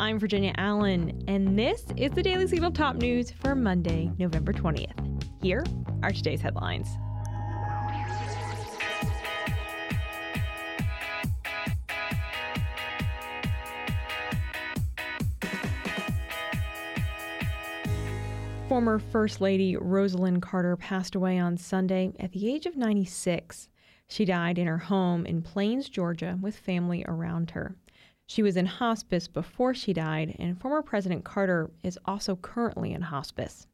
I'm Virginia Allen, and this is the Daily Signal Top News for Monday, November 20th. Here are today's headlines. Former First Lady Rosalynn Carter passed away on Sunday at the age of 96. She died in her home in Plains, Georgia, with family around her. She was in hospice before she died, and former President Carter is also currently in hospice.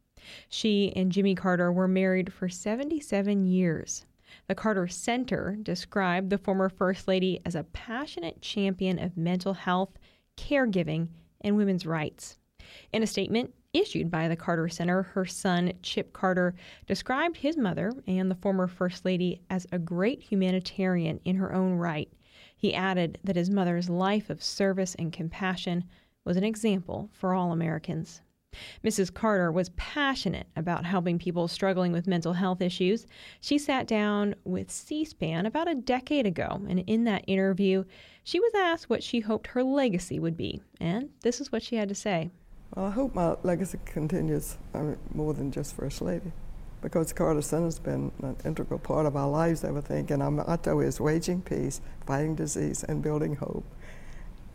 She and Jimmy Carter were married for 77 years. The Carter Center described the former First Lady as a passionate champion of mental health, caregiving, and women's rights. In a statement issued by the Carter Center, her son, Chip Carter, described his mother and the former First Lady as a great humanitarian in her own right he added that his mother's life of service and compassion was an example for all Americans. Mrs. Carter was passionate about helping people struggling with mental health issues. She sat down with C SPAN about a decade ago, and in that interview, she was asked what she hoped her legacy would be. And this is what she had to say. Well, I hope my legacy continues I mean, more than just First Lady because Carter Center's been an integral part of our lives, I would think. And our motto is waging peace, fighting disease, and building hope.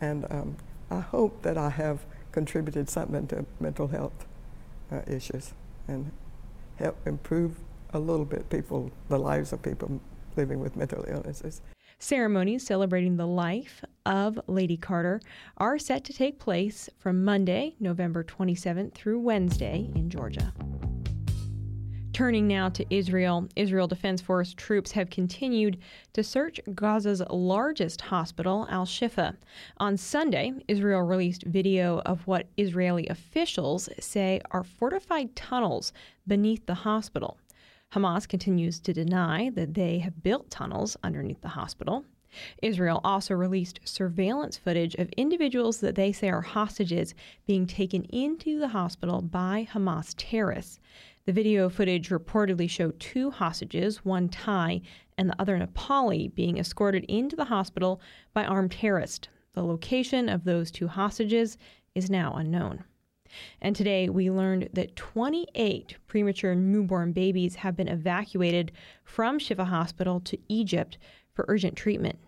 And um, I hope that I have contributed something to mental health uh, issues and help improve a little bit people, the lives of people living with mental illnesses. Ceremonies celebrating the life of Lady Carter are set to take place from Monday, November 27th through Wednesday in Georgia. Turning now to Israel, Israel Defense Force troops have continued to search Gaza's largest hospital, Al Shifa. On Sunday, Israel released video of what Israeli officials say are fortified tunnels beneath the hospital. Hamas continues to deny that they have built tunnels underneath the hospital. Israel also released surveillance footage of individuals that they say are hostages being taken into the hospital by Hamas terrorists. The video footage reportedly showed two hostages, one Thai and the other Nepali, being escorted into the hospital by armed terrorists. The location of those two hostages is now unknown. And today we learned that 28 premature newborn babies have been evacuated from Shifa Hospital to Egypt for urgent treatment.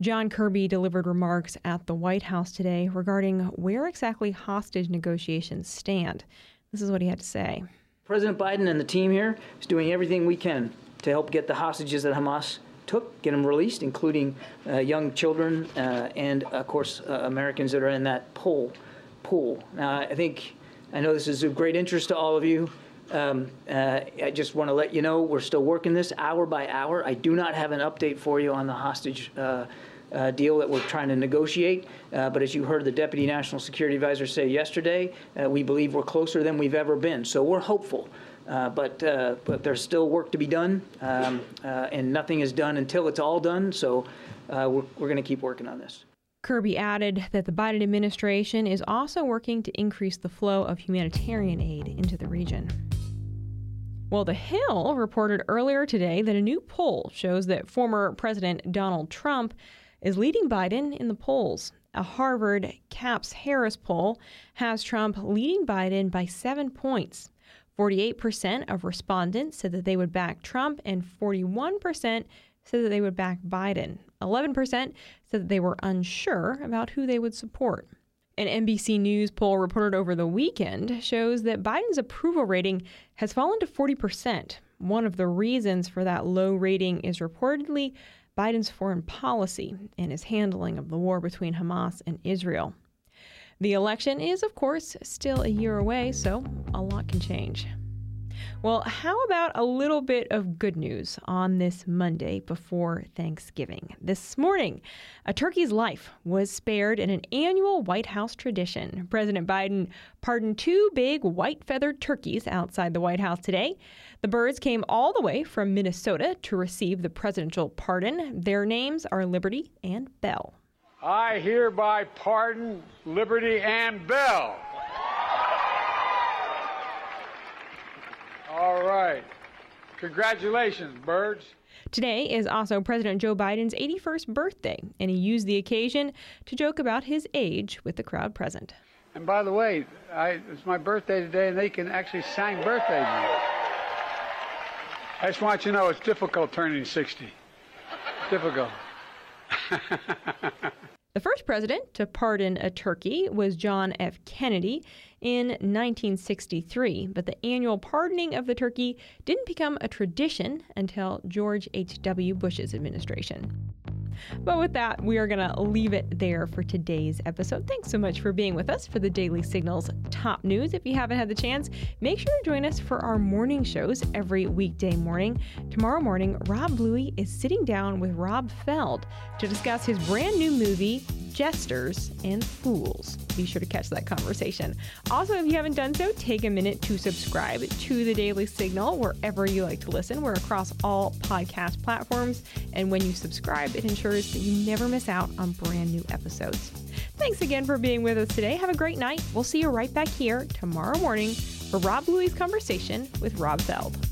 John Kirby delivered remarks at the White House today regarding where exactly hostage negotiations stand. This is what he had to say. President Biden and the team here is doing everything we can to help get the hostages that Hamas took, get them released, including uh, young children uh, and, of course, uh, Americans that are in that pool. pool. Now, I think I know this is of great interest to all of you. Um, uh, I just want to let you know we're still working this hour by hour. I do not have an update for you on the hostage uh, deal that we're trying to negotiate. Uh, but as you heard the Deputy National Security Advisor say yesterday, uh, we believe we're closer than we've ever been. So we're hopeful. Uh, but uh, but there's still work to be done, um, and nothing is done until it's all done. So we're, we're going to keep working on this. Kirby added that the Biden administration is also working to increase the flow of humanitarian aid into the region. Well, The Hill reported earlier today that a new poll shows that former President Donald Trump is leading Biden in the polls. A Harvard CAPS Harris poll has Trump leading Biden by seven points. 48% of respondents said that they would back Trump, and 41% said that they would back Biden. 11% said that they were unsure about who they would support. An NBC News poll reported over the weekend shows that Biden's approval rating has fallen to 40%. One of the reasons for that low rating is reportedly Biden's foreign policy and his handling of the war between Hamas and Israel. The election is, of course, still a year away, so a lot can change. Well, how about a little bit of good news on this Monday before Thanksgiving? This morning, a turkey's life was spared in an annual White House tradition. President Biden pardoned two big white feathered turkeys outside the White House today. The birds came all the way from Minnesota to receive the presidential pardon. Their names are Liberty and Bell. I hereby pardon Liberty and Bell. All right. Congratulations, birds. Today is also President Joe Biden's 81st birthday, and he used the occasion to joke about his age with the crowd present. And by the way, I, it's my birthday today, and they can actually sing birthday music. I just want you to know it's difficult turning 60. Difficult. The first president to pardon a turkey was John F. Kennedy in 1963, but the annual pardoning of the turkey didn't become a tradition until George H.W. Bush's administration. But with that, we are going to leave it there for today's episode. Thanks so much for being with us for the Daily Signals top news. If you haven't had the chance, make sure to join us for our morning shows every weekday morning. Tomorrow morning, Rob Bluey is sitting down with Rob Feld to discuss his brand new movie, Jesters and Fools. Be sure to catch that conversation. Also, if you haven't done so, take a minute to subscribe to the Daily Signal wherever you like to listen. We're across all podcast platforms, and when you subscribe, it ensures that you never miss out on brand new episodes. Thanks again for being with us today. Have a great night. We'll see you right back here tomorrow morning for Rob Bluey's conversation with Rob Feld.